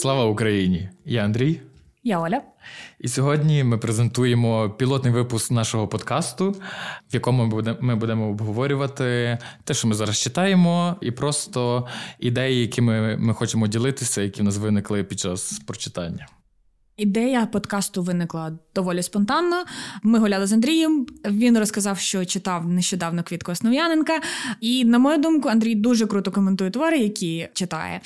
Слава Україні! Я Андрій. Я Оля. І сьогодні ми презентуємо пілотний випуск нашого подкасту, в якому ми будемо обговорювати те, що ми зараз читаємо, і просто ідеї, якими ми хочемо ділитися, які в нас виникли під час прочитання. Ідея подкасту виникла доволі спонтанно. Ми гуляли з Андрієм. Він розказав, що читав нещодавно квітку Основ'яненка. І, на мою думку, Андрій дуже круто коментує твори, які читає.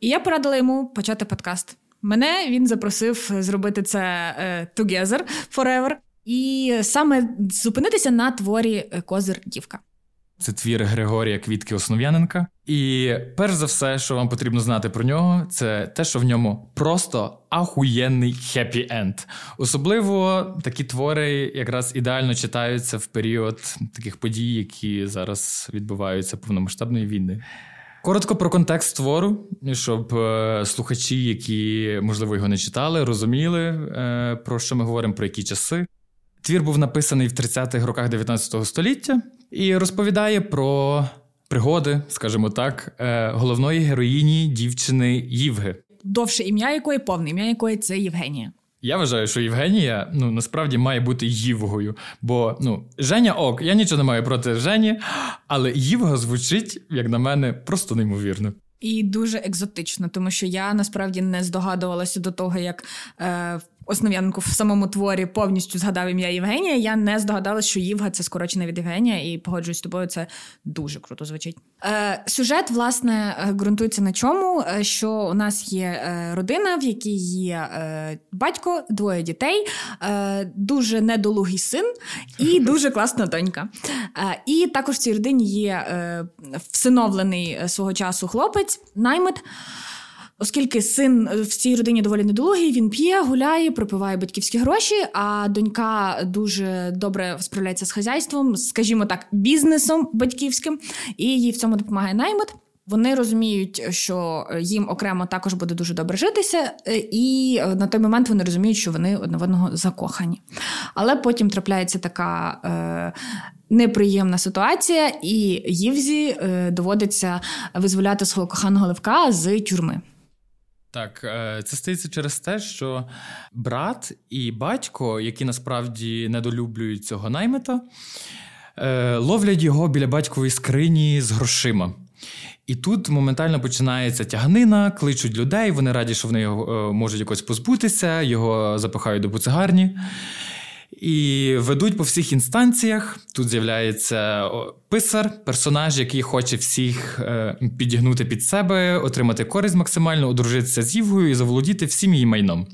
І я порадила йому почати подкаст. Мене він запросив зробити це uh, together forever. І саме зупинитися на творі Козир Дівка. Це твір Григорія Квітки Основ'яненка. І перш за все, що вам потрібно знати про нього, це те, що в ньому просто ахуєнний хеппі енд. Особливо такі твори якраз ідеально читаються в період таких подій, які зараз відбуваються повномасштабної війни. Коротко про контекст твору, щоб е, слухачі, які можливо його не читали, розуміли, е, про що ми говоримо, про які часи. Твір був написаний в 30-х роках 19 століття і розповідає про пригоди, скажімо так, е, головної героїні дівчини Євги. Довше ім'я якої повне ім'я якої це Євгенія. Я вважаю, що Євгенія ну насправді має бути Євгою. Бо ну, Женя ок, я нічого не маю проти Жені, але Євга звучить, як на мене, просто неймовірно. І дуже екзотично, тому що я насправді не здогадувалася до того, як е, Основ'яненко в самому творі повністю згадав ім'я Євгенія. Я не здогадалася, що Євга це скорочене від Євгенія, і погоджуюсь з тобою, це дуже круто звучить. Е, Сюжет, власне, е, ґрунтується на чому, е, що у нас є е, родина, в якій є е, батько, двоє дітей, е, дуже недолугий син і дуже класна донька. І також в цій родині є всиновлений свого часу хлопець, наймит. Оскільки син в цій родині доволі недолугий, він п'є, гуляє, пропиває батьківські гроші, а донька дуже добре справляється з хазяйством, скажімо так, бізнесом батьківським, і їй в цьому допомагає наймит. Вони розуміють, що їм окремо також буде дуже добре житися, і на той момент вони розуміють, що вони одне в одного закохані. Але потім трапляється така е, неприємна ситуація, і Ївзі е, доводиться визволяти свого коханого Левка з тюрми. Так, е, це стається через те, що брат і батько, які насправді недолюблюють цього наймета, е, ловлять його біля батькової скрині з грошима. І тут моментально починається тягнина, кличуть людей, вони раді, що вони його е, можуть якось позбутися, його запихають до буцегарні. І ведуть по всіх інстанціях. Тут з'являється писар, персонаж, який хоче всіх е, підігнути під себе, отримати користь максимально, одружитися з Євгою і заволодіти всім її майном.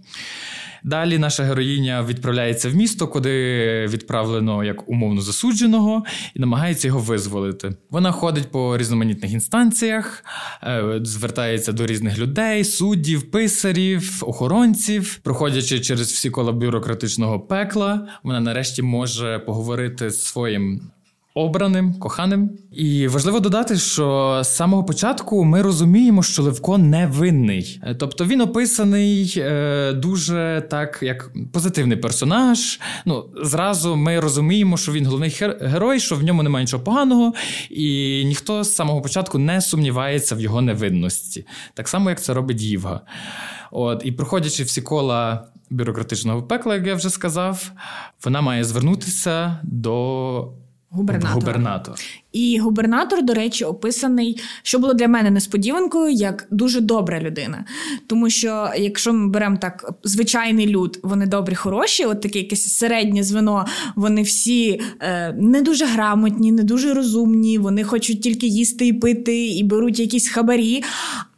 Далі наша героїня відправляється в місто, куди відправлено як умовно засудженого, і намагається його визволити. Вона ходить по різноманітних інстанціях, е, звертається до різних людей, суддів, писарів, охоронців, проходячи через всі кола бюрократичного пекла, вона нарешті може поговорити з своїм обраним, коханим. І важливо додати, що з самого початку ми розуміємо, що Левко невинний. Е, тобто він описаний е, дуже так, як позитивний персонаж. Ну, Зразу ми розуміємо, що він головний герой, що в ньому немає нічого поганого, і ніхто з самого початку не сумнівається в його невинності. Так само, як це робить Євга. От, І проходячи всі кола. Бюрократичного пекла, як я вже сказав, вона має звернутися до Губернатор. Губернатор. І губернатор, до речі, описаний, що було для мене несподіванкою, як дуже добра людина. Тому що, якщо ми беремо так звичайний люд, вони добрі, хороші, от таке якесь середнє звено, вони всі е, не дуже грамотні, не дуже розумні, вони хочуть тільки їсти і пити, і беруть якісь хабарі.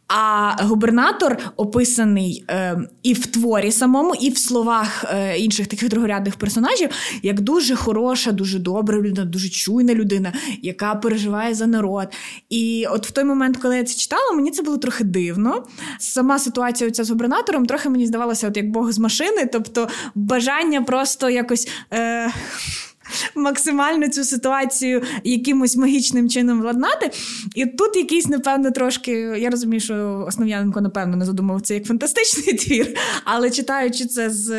А губернатор описаний е, і в творі самому, і в словах е, інших таких другорядних персонажів, як дуже хороша, дуже добра людина, дуже чуйна людина, яка переживає за народ. І от в той момент, коли я це читала, мені це було трохи дивно. Сама ситуація оця з губернатором трохи мені здавалося, от як Бог з машини, тобто бажання просто якось. Е, максимально цю ситуацію якимось магічним чином владнати. І тут якийсь, напевно, трошки. Я розумію, що Основ'яненко, напевно, не задумав це як фантастичний твір, але читаючи це з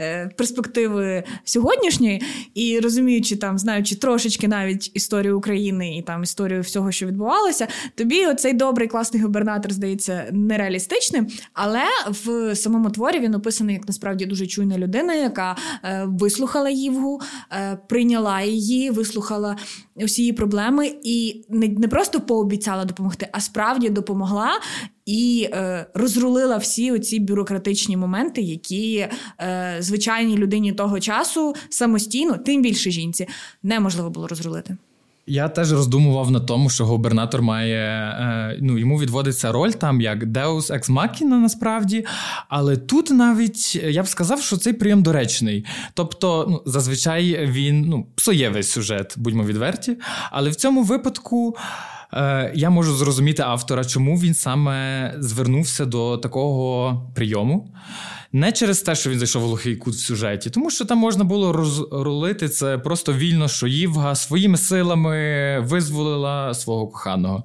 е, перспективи сьогоднішньої і розуміючи там, знаючи трошечки навіть історію України і там історію всього, що відбувалося, тобі оцей добрий класний губернатор здається нереалістичним, але в самому творі він описаний як насправді дуже чуйна людина, яка е, вислухала Євгу, е, прийняла її, вислухала усі її проблеми і не, не просто пообіцяла допомогти, а справді допомогла. І е, розрулила всі оці бюрократичні моменти, які е, звичайній людині того часу самостійно, тим більше жінці, неможливо було розрулити. Я теж роздумував на тому, що губернатор має е, ну йому відводиться роль там як Deus Ex Machina насправді. Але тут навіть я б сказав, що цей прийом доречний. Тобто, ну зазвичай він ну псує весь сюжет, будьмо відверті. Але в цьому випадку. Е, я можу зрозуміти автора, чому він саме звернувся до такого прийому. Не через те, що він зайшов в глухий кут в сюжеті, тому що там можна було розрулити це просто вільно, що Євга своїми силами визволила свого коханого.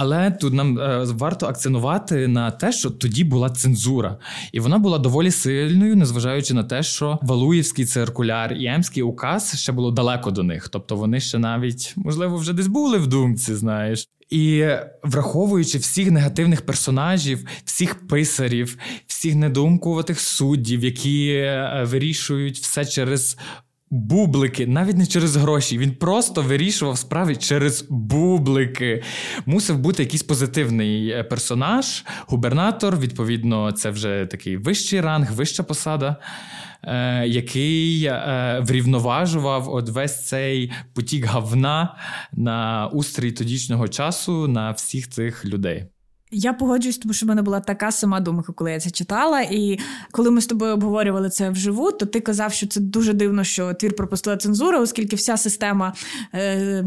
Але тут нам е, варто акцентувати на те, що тоді була цензура, і вона була доволі сильною, незважаючи на те, що Валуївський циркуляр і Емський указ ще було далеко до них. Тобто вони ще навіть, можливо, вже десь були в думці, знаєш. І враховуючи всіх негативних персонажів, всіх писарів, всіх недоумкуватих суддів, які е, вирішують все через Бублики, навіть не через гроші. Він просто вирішував справи через бублики. Мусив бути якийсь позитивний е, персонаж, губернатор. Відповідно, це вже такий вищий ранг, вища посада, е, який е, врівноважував от весь цей потік гавна на устрій тодішнього часу на всіх цих людей. Я погоджуюсь, тому що в мене була така сама думка, коли я це читала. І коли ми з тобою обговорювали це вживу, то ти казав, що це дуже дивно, що твір пропустила цензура, оскільки вся система. Е-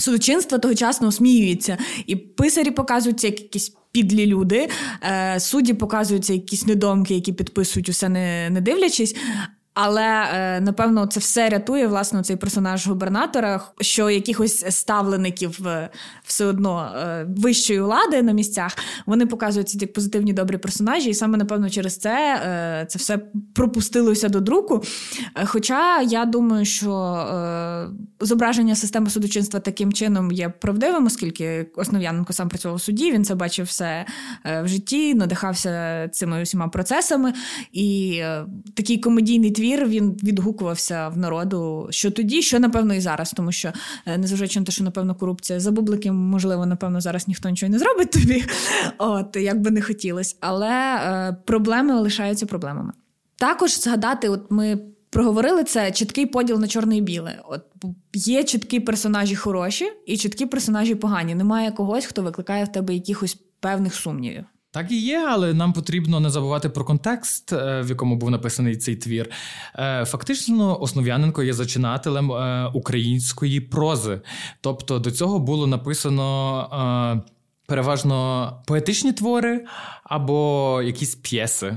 Судочинства тогочасно осміюється, і писарі показуються як якісь підлі люди, е, судді показуються якісь недомки, які підписують усе не не дивлячись. Але е, напевно це все рятує власне цей персонаж губернатора, що якихось ставлеників е, все одно е, вищої влади на місцях вони показуються як позитивні добрі персонажі, і саме напевно через це це все пропустилося до друку. Хоча я думаю, що зображення системи судочинства таким чином є правдивим, оскільки Основ'яненко сам працював у суді, він це бачив все в житті, надихався цими усіма процесами, і такий комедійний твір твір він відгукувався в народу, що тоді, що напевно і зараз, тому що е, незважаючи на те, що напевно корупція за бублики, можливо, напевно, зараз ніхто нічого не зробить тобі, от як би не хотілося, але е, проблеми лишаються проблемами. Також згадати, от ми. Проговорили це чіткий поділ на чорне і біле. От є чіткі персонажі хороші і чіткі персонажі погані. Немає когось, хто викликає в тебе якихось певних сумнівів. Так і є, але нам потрібно не забувати про контекст, е, в якому був написаний цей твір. Е, фактично, Основ'яненко є зачинателем е, української прози. Тобто до цього було написано. Переважно поетичні твори або якісь п'єси,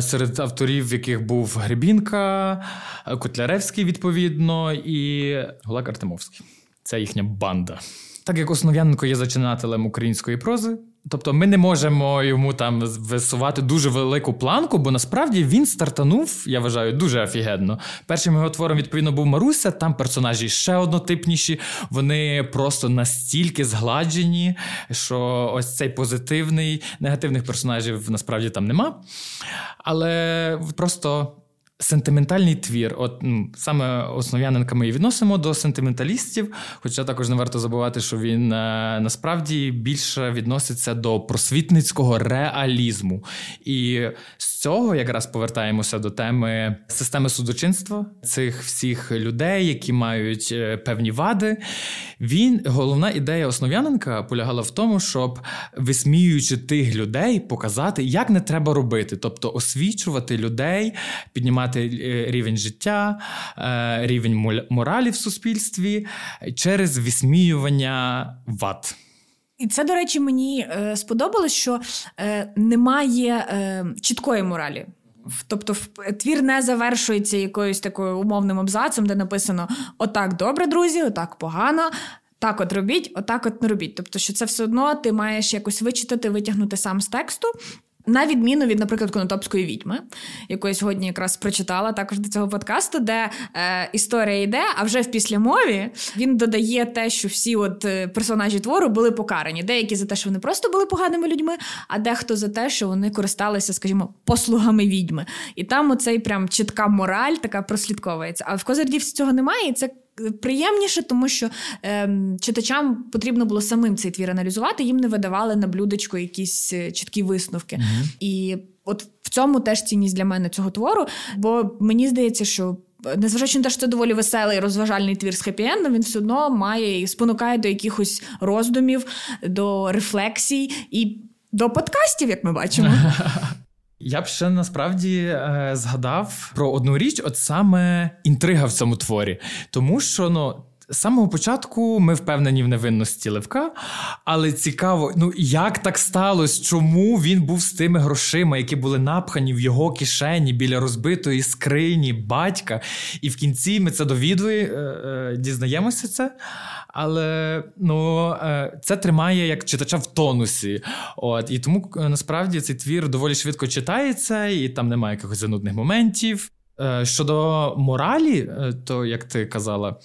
серед авторів, яких був Гребінка, Котляревський, відповідно, і Гулак Артемовський. Це їхня банда. Так як Основ'яненко є зачинателем української прози, Тобто ми не можемо йому там висувати дуже велику планку, бо насправді він стартанув, я вважаю, дуже офігенно. Першим його твором, відповідно, був Маруся, там персонажі ще однотипніші, вони просто настільки згладжені, що ось цей позитивний, негативних персонажів насправді там нема. Але просто Сентиментальний твір, от ну, саме Основ'яненка ми і відносимо до сентименталістів, хоча також не варто забувати, що він е, насправді більше відноситься до просвітницького реалізму. І з цього якраз повертаємося до теми системи судочинства цих всіх людей, які мають е, певні вади. Він головна ідея Основ'яненка полягала в тому, щоб висміюючи тих людей, показати, як не треба робити, тобто освічувати людей, піднімати підняти е, рівень життя, е, рівень моралі в суспільстві через висміювання вад. І це, до речі, мені е, сподобалось, що немає чіткої моралі. Тобто, твір не завершується якоюсь такою умовним абзацом, де написано: Отак добре, друзі, отак погано. Так, от робіть, отак от не робіть. Тобто, що це все одно ти маєш якось вичитати, витягнути сам з тексту, на відміну від, наприклад, конотопської відьми, яку я сьогодні якраз прочитала також до цього подкасту, де е, історія йде, а вже в післямові він додає те, що всі от е, персонажі твору були покарані. Деякі за те, що вони просто були поганими людьми, а дехто за те, що вони користалися, скажімо, послугами відьми. І там оцей прям чітка мораль така прослідковується. А в Козардівці цього немає, і це приємніше, тому що е, читачам потрібно було самим цей твір аналізувати, їм не видавали на блюдечко якісь е, чіткі висновки. Mm-hmm. І от в цьому теж цінність для мене цього твору, бо мені здається, що. Незважаючи на те, що це доволі веселий розважальний твір з хеппі-ендом, він все одно має і спонукає до якихось роздумів, до рефлексій і до подкастів, як ми бачимо. Я б ще насправді е, згадав про одну річ, от саме інтрига в цьому творі, тому що ну. З самого початку ми впевнені в невинності Левка, але цікаво, ну як так сталося, чому він був з тими грошима, які були напхані в його кишені біля розбитої скрині батька. І в кінці ми це довідує, е, е, дізнаємося це. Але ну, е, це тримає як читача в тонусі. От І тому насправді цей твір доволі швидко читається, і там немає якихось занудних моментів. Щодо моралі, то як ти казала,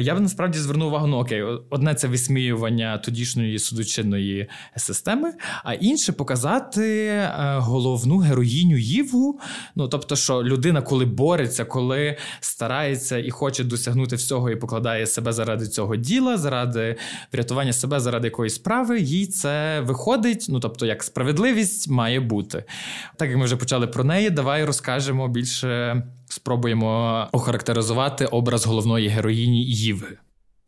я б насправді звернув увагу, ну окей, одне це висміювання тодішньої судочинної системи, а інше показати е, головну героїню Євгу. Ну тобто, що людина, коли бореться, коли старається і хоче досягнути всього і покладає себе заради цього діла, заради врятування себе, заради якоїсь справи, їй це виходить. Ну тобто, як справедливість має бути. Так як ми вже почали про неї, давай розкажемо більше спробуємо охарактеризувати образ головної героїні Їви.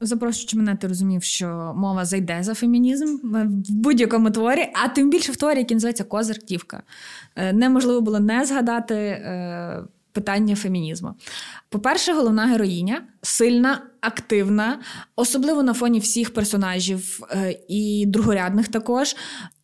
Запрошуючи мене, ти розумів, що мова зайде за фемінізм в будь-якому творі, а тим більше в творі, який називається Козиртівка. Е, неможливо було не згадати е, питання фемінізму. По-перше, головна героїня сильна, активна, особливо на фоні всіх персонажів е, і другорядних також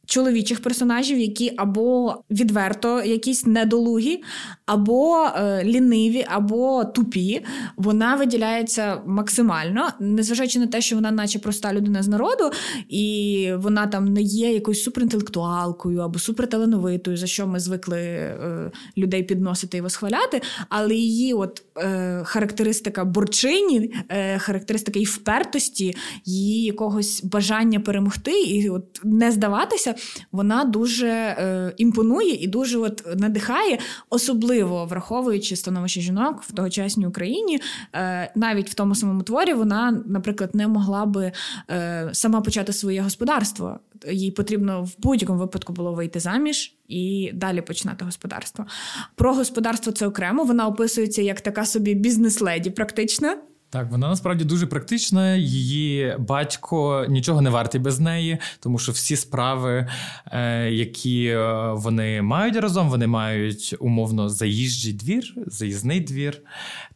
чоловічих персонажів, які або відверто якісь недолугі, або е, ліниві, або тупі. Вона виділяється максимально, незважаючи на те, що вона, наче проста людина з народу, і вона там не є якоюсь суперінтелектуалкою або суперталановитою, за що ми звикли е, людей підносити і восхваляти. Але її от е, характеристика борчині, характеристика її впертості, її якогось бажання перемогти і от не здаватися вона дуже е, імпонує і дуже от надихає, особливо враховуючи становище жінок в тогочасній Україні. Е, навіть в тому самому творі вона, наприклад, не могла би е, сама почати своє господарство. Їй потрібно в будь-якому випадку було вийти заміж і далі починати господарство. Про господарство це окремо. Вона описується як така собі бізнес-леді, практично. Так, вона насправді дуже практична. Її батько нічого не вартий без неї, тому що всі справи, е, які е, вони мають разом, вони мають умовно заїжджий двір, заїзний двір,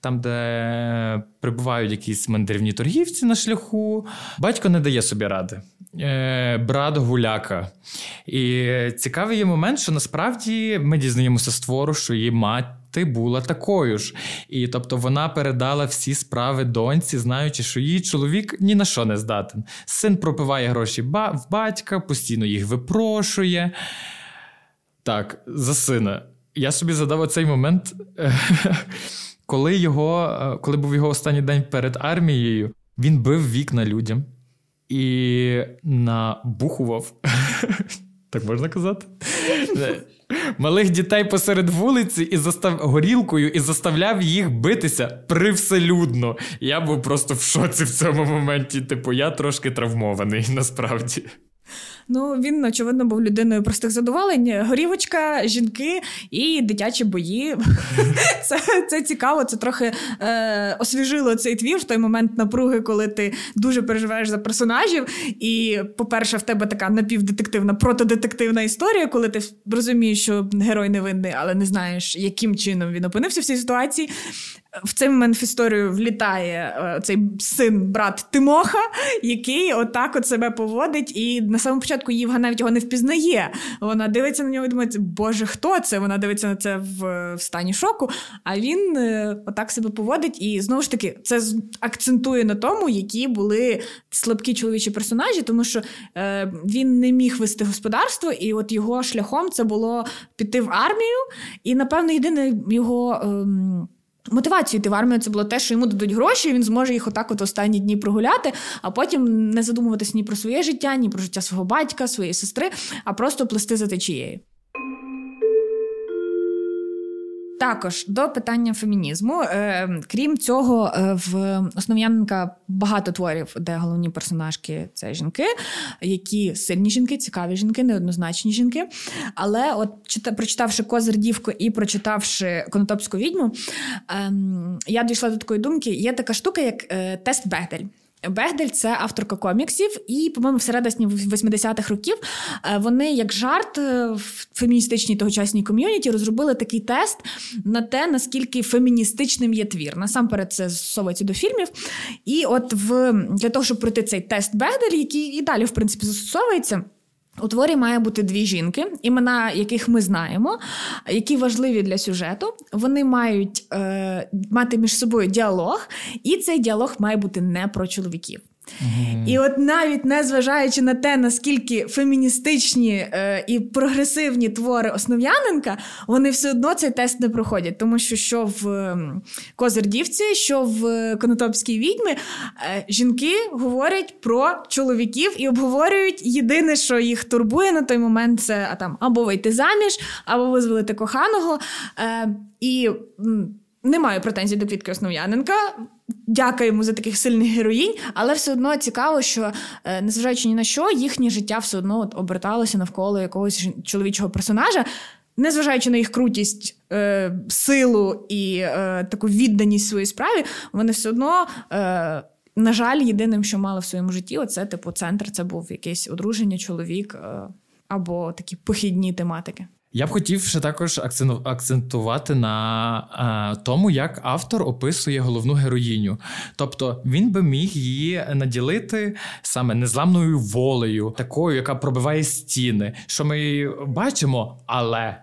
там, де прибувають якісь мандрівні торгівці на шляху. Батько не дає собі ради. Е, брат гуляка. І цікавий є момент, що насправді ми дізнаємося з твору, що її мать ти була такою ж. І тобто вона передала всі справи доньці, знаючи, що її чоловік ні на що не здатен. Син пропиває гроші в батька, постійно їх випрошує. Так, за сина. Я собі задав оцей момент, коли його, е, коли був його останній день перед армією, він бив вікна людям і набухував. Так можна казати? малих дітей посеред вулиці і застав горілкою і заставляв їх битися привселюдно. Я був просто в шоці в цьому моменті. Типу, я трошки травмований насправді. Ну він очевидно був людиною простих задоволень. Горівочка, жінки і дитячі бої. Це це цікаво. Це трохи е, освіжило цей твір в той момент напруги, коли ти дуже переживаєш за персонажів. І, по-перше, в тебе така напівдетективна, протодетективна історія, коли ти розумієш, що герой невинний, але не знаєш, яким чином він опинився в цій ситуації. В цей момент в історію влітає е, цей син, брат Тимоха, який отак от себе поводить, і на самому початку Євга навіть його не впізнає. Вона дивиться на нього і думає, Боже, хто це? Вона дивиться на це в, в стані шоку. А він е, отак себе поводить. І знову ж таки, це акцентує на тому, які були слабкі чоловічі персонажі, тому що е, він не міг вести господарство, і от його шляхом це було піти в армію. І, напевно, єдине його. Е, Мотивацією йти в армію це було те, що йому дадуть гроші, і він зможе їх отак от останні дні прогуляти, а потім не задумуватись ні про своє життя, ні про життя свого батька, своєї сестри, а просто плести за течією. Також до питання фемінізму. Е, крім цього, е, в Основ'яненка багато творів, де головні персонажки це жінки, які сильні жінки, цікаві жінки, неоднозначні жінки. Але, от прочитавши Козир Дівку і прочитавши Конотопську відьму, ем, я дійшла до такої думки: є така штука, як е, тест Бегдель. Бегдель це авторка коміксів, і, по-моєму, всередині 80-х років е, вони, як жарт е, в феміністичній тогочасній ком'юніті, розробили такий тест на те, наскільки феміністичним є твір. Насамперед, це стосовується до фільмів. І от в для того, щоб пройти цей тест Бехдель, який і далі, в принципі, застосовується. У творі має бути дві жінки, імена яких ми знаємо, які важливі для сюжету. Вони мають е, мати між собою діалог, і цей діалог має бути не про чоловіків. І от навіть незважаючи на те, наскільки феміністичні е, і прогресивні твори Основ'яненка, вони все одно цей тест не проходять. Тому що що в Козирдівці, що в Конотопській відьмі, е, жінки говорять про чоловіків і обговорюють єдине, що їх турбує на той момент, це а там або вийти заміж, або визволити коханого. Е, і не маю претензій до Квітки Основ'яненка. Дякуємо за таких сильних героїнь, але все одно цікаво, що е, незважаючи ні на що, їхнє життя все одно от оберталося навколо якогось чоловічого персонажа, незважаючи на їх крутість, е, силу і е, таку відданість своїй справі, вони все одно. Е, на жаль, єдиним, що мали в своєму житті, оце типу центр. Це був якесь одруження, чоловік е, або такі похідні тематики. Я б хотів ще також акцентувати на а, тому, як автор описує головну героїню. Тобто він би міг її наділити саме незламною волею, такою, яка пробиває стіни, що ми бачимо, але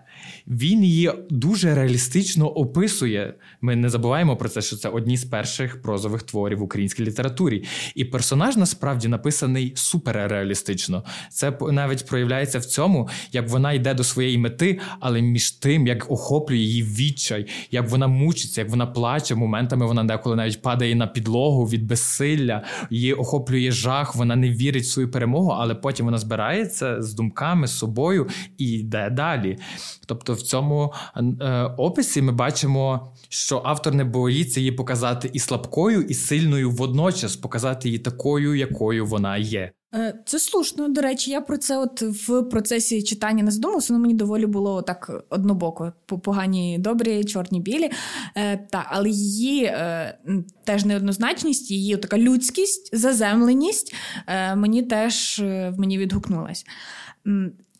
він її дуже реалістично описує. Ми не забуваємо про це, що це одні з перших прозових творів в українській літературі. І персонаж насправді написаний суперреалістично. Це навіть проявляється в цьому, як вона йде до своєї мети, але між тим, як охоплює її відчай, як вона мучиться, як вона плаче. Моментами вона деколи навіть падає на підлогу від безсилля, її охоплює жах. Вона не вірить в свою перемогу, але потім вона збирається з думками з собою і йде далі. Тобто, в цьому е, описі ми бачимо, що автор не боїться її показати і слабкою, і сильною водночас показати її такою, якою вона є. Е, це слушно. До речі, я про це от в процесі читання не задумався, але мені доволі було так однобоко. Погані, добрі, чорні, білі. Е, та, Але її е, теж неоднозначність, її така людськість, заземленість е, мені теж е, в мені відгукнулась.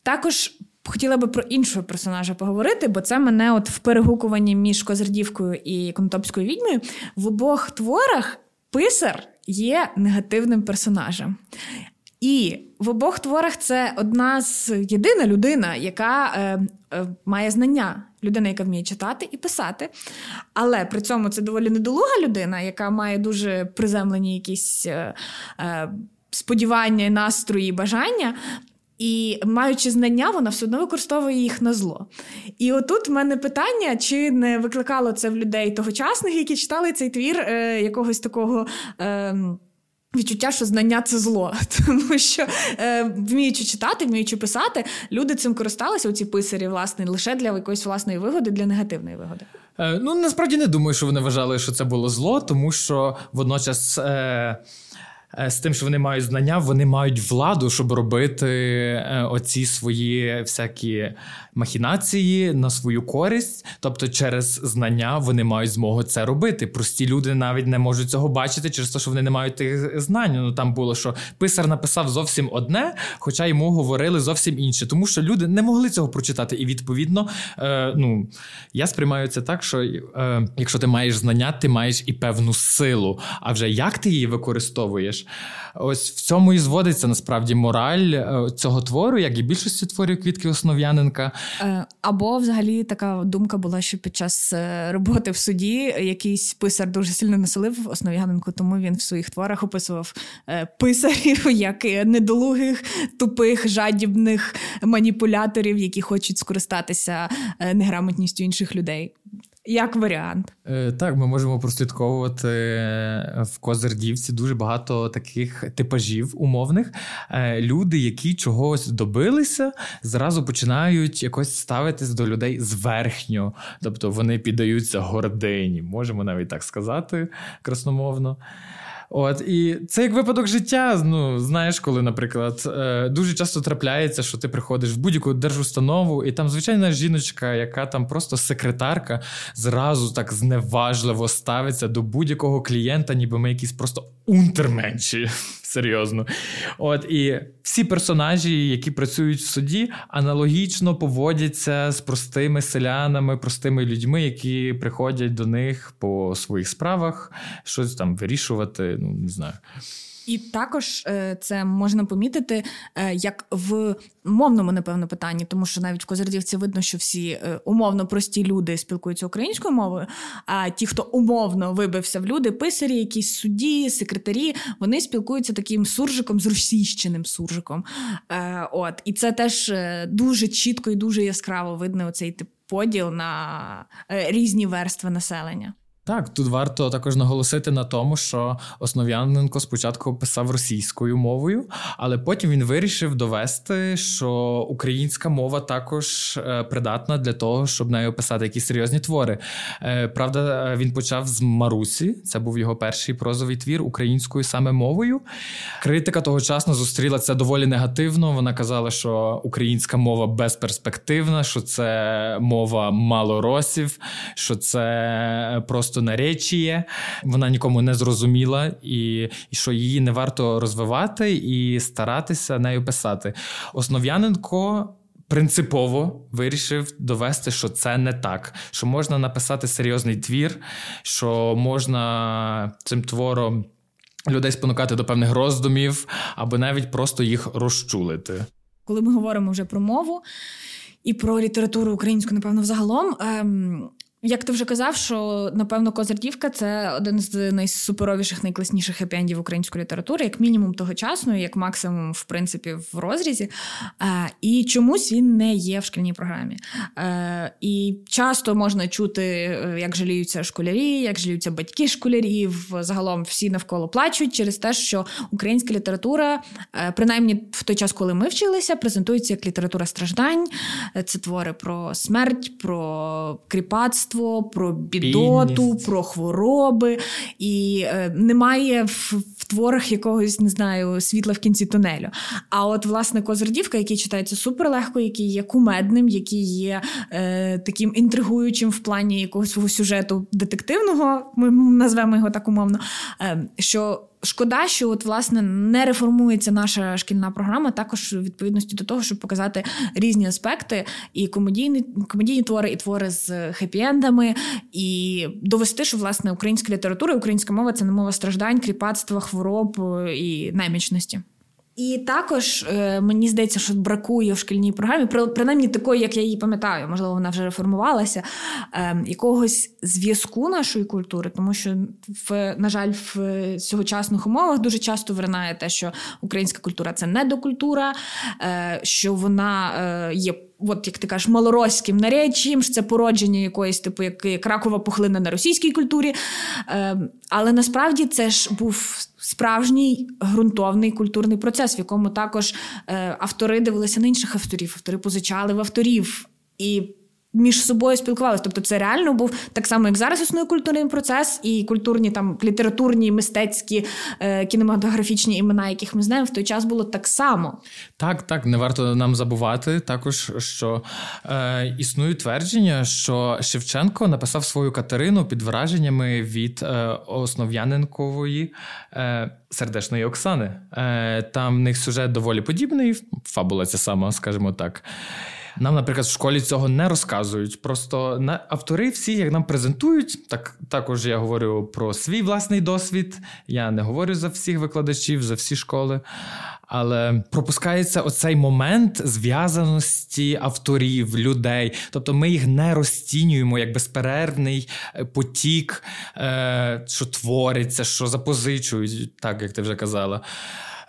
Також хотіла би про іншого персонажа поговорити, бо це мене от в перегукуванні між Козирдівкою і Конотопською відьмою в обох творах писар є негативним персонажем. І в обох творах це одна з єдина людина, яка е, е, має знання, людина, яка вміє читати і писати. Але при цьому це доволі недолуга людина, яка має дуже приземлені якісь е, е, сподівання, настрої, бажання. І маючи знання, вона все одно використовує їх на зло. І отут в мене питання, чи не викликало це в людей тогочасних, які читали цей твір е, якогось такого. Е, Відчуття, що знання це зло, тому що е, вміючи читати, вміючи писати, люди цим користалися у ці писарі, власне, лише для якоїсь власної вигоди, для негативної вигоди. Е, ну насправді не думаю, що вони вважали, що це було зло, тому що водночас. Е... Е, з тим, що вони мають знання, вони мають владу, щоб робити е, оці свої всякі махінації на свою користь. Тобто, через знання вони мають змогу це робити. Прості люди навіть не можуть цього бачити через те, що вони не мають тих знань. Ну там було, що писар написав зовсім одне, хоча йому говорили зовсім інше, тому що люди не могли цього прочитати. І відповідно, е, ну я сприймаю це так, що е, якщо ти маєш знання, ти маєш і певну силу. А вже як ти її використовуєш? Ось в цьому і зводиться насправді мораль е, цього твору, як і більшості творів квітки Основ'яненка. Е, або взагалі така думка була, що під час е, роботи в суді якийсь писар дуже сильно населив Основ'яненку, тому він в своїх творах описував писарів як недолугих, тупих, жадібних маніпуляторів, які хочуть скористатися неграмотністю інших людей. Як варіант, е, так ми можемо прослідковувати е, в Козирдівці дуже багато таких типажів умовних. Е, люди, які чогось добилися, зразу починають якось ставитись до людей зверхньо, тобто вони піддаються гордині, можемо навіть так сказати красномовно. От і це як випадок життя. Ну знаєш, коли, наприклад, е, дуже часто трапляється, що ти приходиш в будь-яку держустанову, і там звичайна жіночка, яка там просто секретарка, зразу так зневажливо ставиться до будь-якого клієнта, ніби ми якісь просто унтерменші. Серйозно. От і всі персонажі, які працюють в суді, аналогічно поводяться з простими селянами, простими людьми, які приходять до них по своїх справах, щось там вирішувати. Ну не знаю. І також е, це можна помітити е, як в мовному, напевно, питанні, тому що навіть в Козирдівці видно, що всі е, умовно прості люди спілкуються українською мовою. А ті, хто умовно вибився в люди, писарі, якісь судді, секретарі, вони спілкуються таким суржиком, з російщеним суржиком. От і це теж дуже чітко і дуже яскраво видно оцей тип поділ на різні верстви населення. Так, тут варто також наголосити на тому, що Основ'яненко спочатку писав російською мовою, але потім він вирішив довести, що українська мова також е, придатна для того, щоб нею писати якісь серйозні твори. Е, правда, він почав з Марусі, це був його перший прозовий твір українською саме мовою. Критика тогочасно зустріла це доволі негативно. Вона казала, що українська мова безперспективна, що це мова малоросів, що це просто просто наречіє, вона нікому не зрозуміла, і, і що її не варто розвивати і старатися нею писати. Основ'яненко. Принципово вирішив довести, що це не так, що можна написати серйозний твір, що можна цим твором людей спонукати до певних роздумів, або навіть просто їх розчулити. Коли ми говоримо вже про мову і про літературу українську, напевно, взагалом. Ем... Як ти вже казав, що напевно Козирдівка це один з найсуперовіших, найкласніших хеппі-ендів української літератури, як мінімум тогочасної, як максимум, в принципі, в розрізі. Е, і чомусь він не є в шкільній програмі. Е, і часто можна чути, е, як жаліються школярі, як жаліються батьки школярів. Загалом всі навколо плачуть через те, що українська література, принаймні в той час, коли ми вчилися, презентується як література страждань. Це твори про смерть, про кріпацтво багатство, про бідоту, Бідність. про хвороби, і е, немає в, в творах якогось не знаю світла в кінці тунелю. А от власне Козирдівка, який читається суперлегко, який є кумедним, який є е, таким інтригуючим в плані якогось свого сюжету детективного, ми назвемо його так умовно. Е, що Шкода, що от власне не реформується наша шкільна програма, також в відповідності до того, щоб показати різні аспекти, і комедійні комедійні твори, і твори з хеппі-ендами, і довести, що власне українська література, українська мова це не мова страждань, кріпацтва, хвороб і немічності. І також е, мені здається, що бракує в шкільній програмі, принаймні такої, як я її пам'ятаю, можливо, вона вже реформувалася, е, якогось зв'язку нашої культури, тому що в на жаль, в сьогочасних умовах дуже часто виринає те, що українська культура це недокультура, е, що вона є. От, як ти кажеш, малороським наречієм, що це породження якоїсь типу як кракова пухлина на російській культурі. Але насправді це ж був справжній ґрунтовний культурний процес, в якому також е, автори дивилися на інших авторів, автори позичали в авторів. І між собою спілкувалися. Тобто, це реально був так само, як зараз існує культурний процес, і культурні там літературні, мистецькі, е, кінематографічні імена, яких ми знаємо, в той час було так само. Так, так, не варто нам забувати також, що е, існує твердження, що Шевченко написав свою Катерину під враженнями від е, Основ'яненкової е, сердечної Оксани. Е, Там в них сюжет доволі подібний, фабула ця сама, скажімо так. Нам, наприклад, в школі цього не розказують. Просто на автори всі, як нам презентують, так також я говорю про свій власний досвід. Я не говорю за всіх викладачів, за всі школи. Але пропускається оцей момент зв'язаності авторів, людей. Тобто ми їх не розцінюємо як безперервний е, потік, е, що твориться, що запозичують, так як ти вже казала.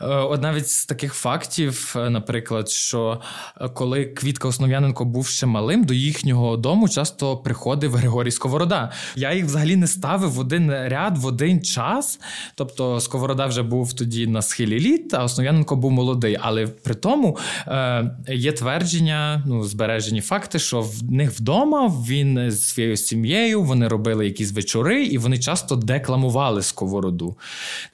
Е, от навіть з таких фактів, е, наприклад, що е, коли Квітка Основ'яненко був ще малим, до їхнього дому часто приходив Григорій Сковорода. Я їх взагалі не ставив в один ряд в один час. Тобто Сковорода вже був тоді на схилі літ, а Основ'яненко був молодий. Але при тому є твердження, ну збережені факти, що в них вдома він з своєю сім'єю вони робили якісь вечори, і вони часто декламували сковороду.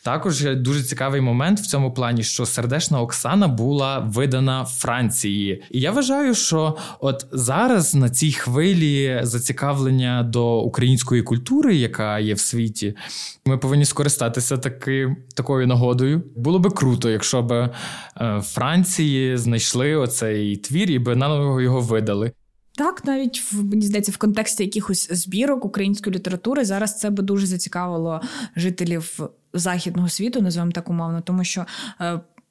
Також дуже цікавий момент в цьому плані, що сердешна Оксана була видана Франції. І я вважаю, що от зараз на цій хвилі зацікавлення до української культури, яка є в світі, ми повинні скористатися таки, такою нагодою. Було би круто, якщо б е, Франції знайшли оцей твір і би нам його видали. Так, навіть в мені здається, в контексті якихось збірок української літератури зараз це би дуже зацікавило жителів західного світу, називаємо так умовно, тому що.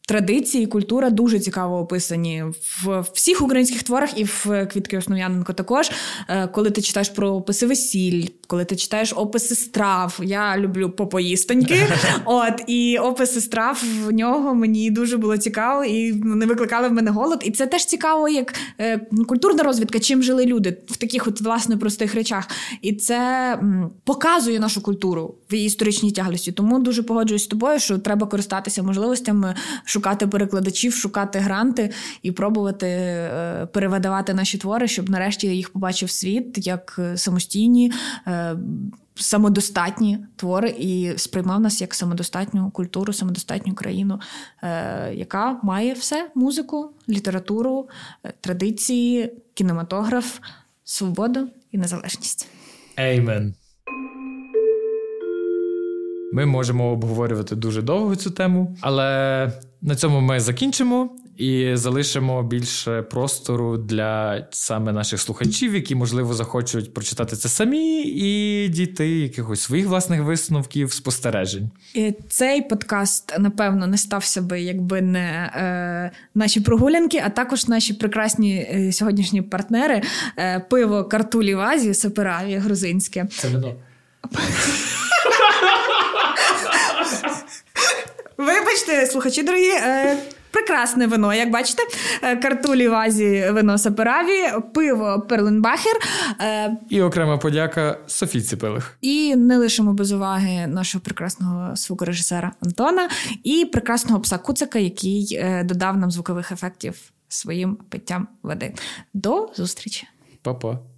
Е, Традиції, культура дуже цікаво описані в всіх українських творах, і в Квітки Основ'яненко також. Е, коли ти читаєш про описи весіль, коли ти читаєш описи страв, я люблю попоїстоньки. От і описи страв в нього мені дуже було цікаво, і вони викликали в мене голод. І це теж цікаво, як е, культурна розвідка, чим жили люди в таких от власне простих речах. І це показує нашу культуру в її історичній тяглості. Тому дуже погоджуюсь з тобою, що треба користатися можливостями шукати перекладачів, шукати гранти і пробувати е, перевидавати наші твори, щоб нарешті їх побачив світ як е, самостійні. Е, самодостатні твори і сприймав нас як самодостатню культуру, самодостатню країну, яка має все: музику, літературу, традиції, кінематограф, свободу і незалежність. Еймен. Ми можемо обговорювати дуже довго цю тему, але на цьому ми закінчимо і залишимо більше простору для саме наших слухачів, які, можливо, захочуть прочитати це самі і дійти якихось своїх власних висновків, спостережень. Цей подкаст, напевно, не стався би, якби не е, наші прогулянки, а також наші прекрасні е, сьогоднішні партнери. Е, пиво Картулі Вазі, Сапераві грузинське. Це вино. Вибачте, слухачі дорогі. Е, прекрасне вино, як бачите, е, Картулі Вазі вино Сапераві, пиво Перленбахер. Е, і окрема подяка Софії Ципилих. І не лишимо без уваги нашого прекрасного звукорежисера Антона і прекрасного пса Куцика, який додав нам звукових ефектів своїм питтям води. До зустрічі. Па-па.